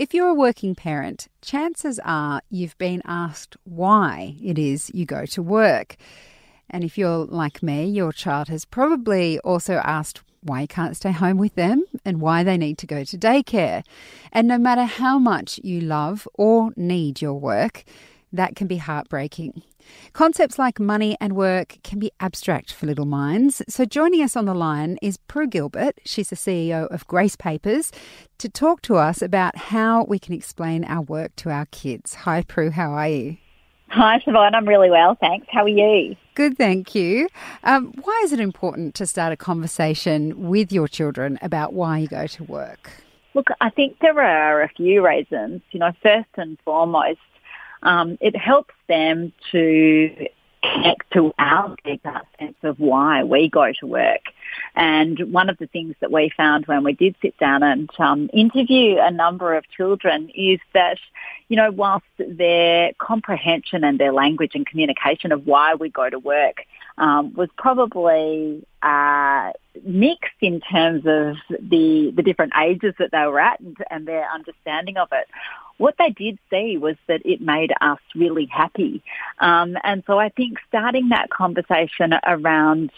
If you're a working parent, chances are you've been asked why it is you go to work. And if you're like me, your child has probably also asked why you can't stay home with them and why they need to go to daycare. And no matter how much you love or need your work, that can be heartbreaking. Concepts like money and work can be abstract for little minds. So, joining us on the line is Prue Gilbert. She's the CEO of Grace Papers to talk to us about how we can explain our work to our kids. Hi, Prue, how are you? Hi, Siobhan. I'm really well, thanks. How are you? Good, thank you. Um, why is it important to start a conversation with your children about why you go to work? Look, I think there are a few reasons. You know, first and foremost, um, it helps them to connect to our deeper sense of why we go to work. And one of the things that we found when we did sit down and um, interview a number of children is that, you know, whilst their comprehension and their language and communication of why we go to work um, was probably uh, mixed in terms of the the different ages that they were at and, and their understanding of it what they did see was that it made us really happy. Um, and so I think starting that conversation around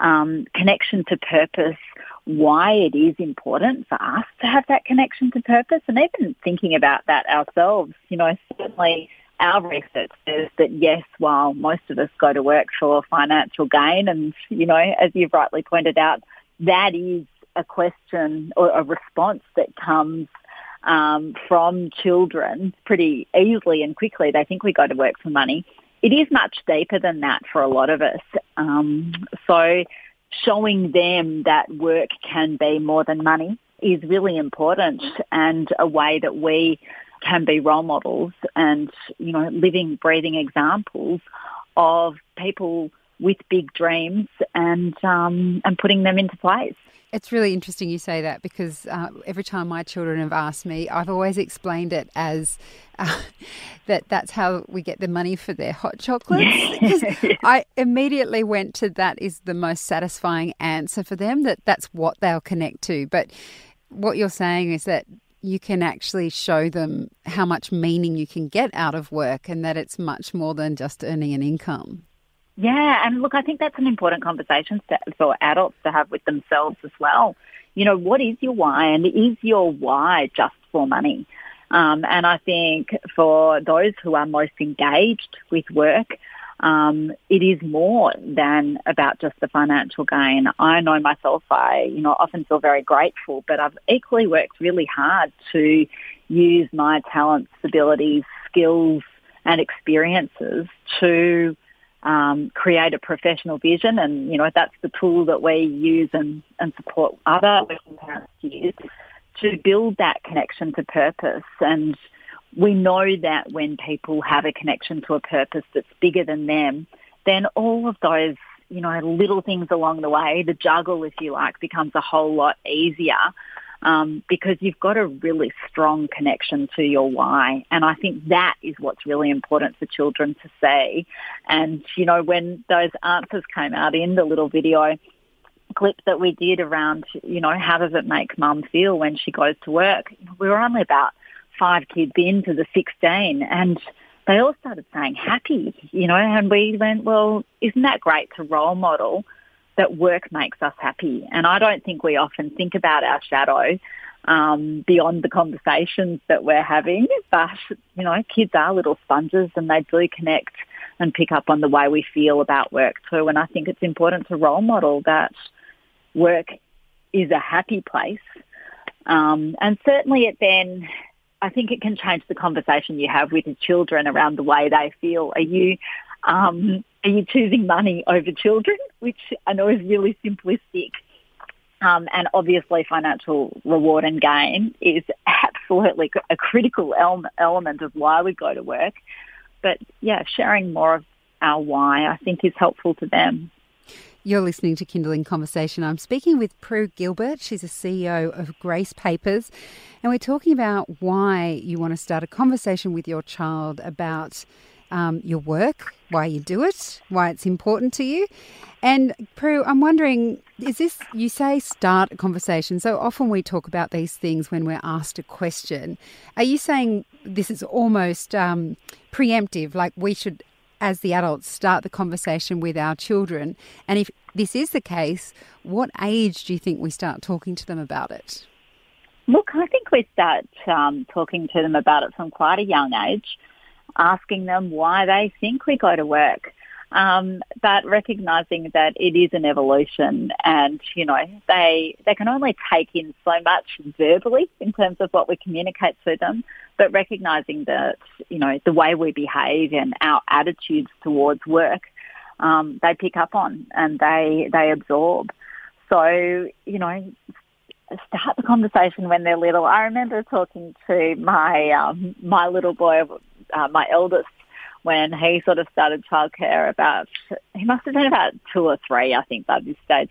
um, connection to purpose, why it is important for us to have that connection to purpose, and even thinking about that ourselves, you know, certainly our research says that yes, while most of us go to work for financial gain, and you know, as you've rightly pointed out, that is a question or a response that comes um, from children pretty easily and quickly. They think we go to work for money. It is much deeper than that for a lot of us. Um, so showing them that work can be more than money is really important and a way that we can be role models and, you know, living, breathing examples of people with big dreams and um, and putting them into place. It's really interesting you say that because uh, every time my children have asked me, I've always explained it as uh, that that's how we get the money for their hot chocolates. I immediately went to that is the most satisfying answer for them, that that's what they'll connect to. But what you're saying is that you can actually show them how much meaning you can get out of work and that it's much more than just earning an income. Yeah, and look, I think that's an important conversation for adults to have with themselves as well. You know, what is your why, and is your why just for money? Um, and I think for those who are most engaged with work, um, it is more than about just the financial gain. I know myself, I, you know, often feel very grateful, but I've equally worked really hard to use my talents, abilities, skills and experiences to um, create a professional vision, and you know that's the tool that we use and, and support other working parents to use to build that connection to purpose. And we know that when people have a connection to a purpose that's bigger than them, then all of those you know little things along the way, the juggle, if you like, becomes a whole lot easier um, because you've got a really strong connection to your why. And I think that is what's really important for children to see. And, you know, when those answers came out in the little video clip that we did around, you know, how does it make mum feel when she goes to work, we were only about five kids into the 16 and they all started saying happy, you know, and we went, well, isn't that great to role model that work makes us happy. And I don't think we often think about our shadow um, beyond the conversations that we're having. But, you know, kids are little sponges and they do connect and pick up on the way we feel about work too. And I think it's important to role model that work is a happy place. Um, and certainly it then, I think it can change the conversation you have with your children around the way they feel. Are you um, are you choosing money over children, which I know is really simplistic. Um, and obviously financial reward and gain is absolutely a critical element of why we go to work. But yeah, sharing more of our why I think is helpful to them. You're listening to Kindling Conversation. I'm speaking with Prue Gilbert. She's a CEO of Grace Papers, and we're talking about why you want to start a conversation with your child about um, your work, why you do it, why it's important to you. And Prue, I'm wondering, is this, you say start a conversation. So often we talk about these things when we're asked a question. Are you saying this is almost um, preemptive, like we should, as the adults, start the conversation with our children? And if this is the case, what age do you think we start talking to them about it? Look, I think we start um, talking to them about it from quite a young age asking them why they think we go to work. Um, but recognizing that it is an evolution and, you know, they, they can only take in so much verbally in terms of what we communicate to them, but recognizing that, you know, the way we behave and our attitudes towards work, um, they pick up on and they, they absorb. So, you know, start the conversation when they're little. I remember talking to my um, my little boy uh, my eldest when he sort of started childcare about, he must have been about two or three, I think, by this stage.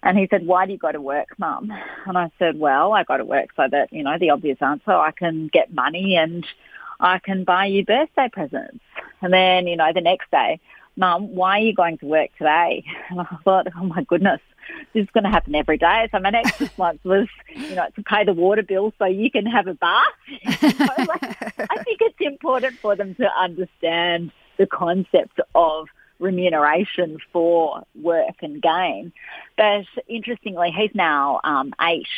And he said, why do you go to work, mum? And I said, well, I go to work so that, you know, the obvious answer, I can get money and I can buy you birthday presents. And then, you know, the next day, mum, why are you going to work today? And I thought, oh my goodness, this is going to happen every day. So my next response was, you know, to pay the water bill so you can have a bath. Like, I think it's important for them to understand the concept of remuneration for work and gain. But interestingly, he's now um, eight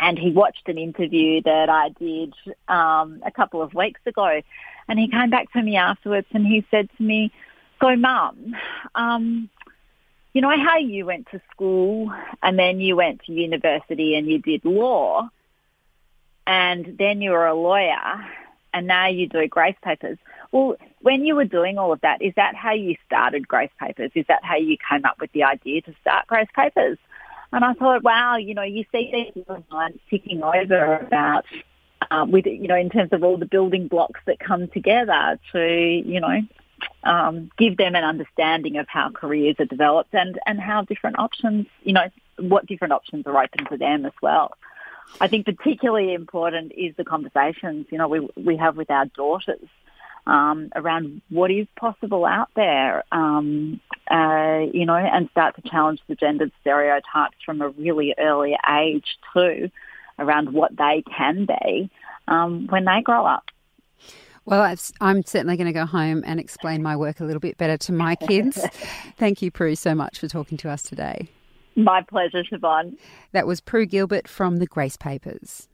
and he watched an interview that I did um, a couple of weeks ago and he came back to me afterwards and he said to me, so mum, um, you know how you went to school and then you went to university and you did law and then you were a lawyer and now you do Grace Papers. Well, when you were doing all of that, is that how you started Grace Papers? Is that how you came up with the idea to start Grace Papers? And I thought, wow, you know, you see these lines ticking over about, uh, with, you know, in terms of all the building blocks that come together to, you know, um, give them an understanding of how careers are developed and, and how different options, you know, what different options are open to them as well. I think particularly important is the conversations, you know, we, we have with our daughters um, around what is possible out there, um, uh, you know, and start to challenge the gendered stereotypes from a really early age too around what they can be um, when they grow up. Well, I'm certainly going to go home and explain my work a little bit better to my kids. Thank you, Prue, so much for talking to us today. My pleasure, Siobhan. That was Prue Gilbert from the Grace Papers.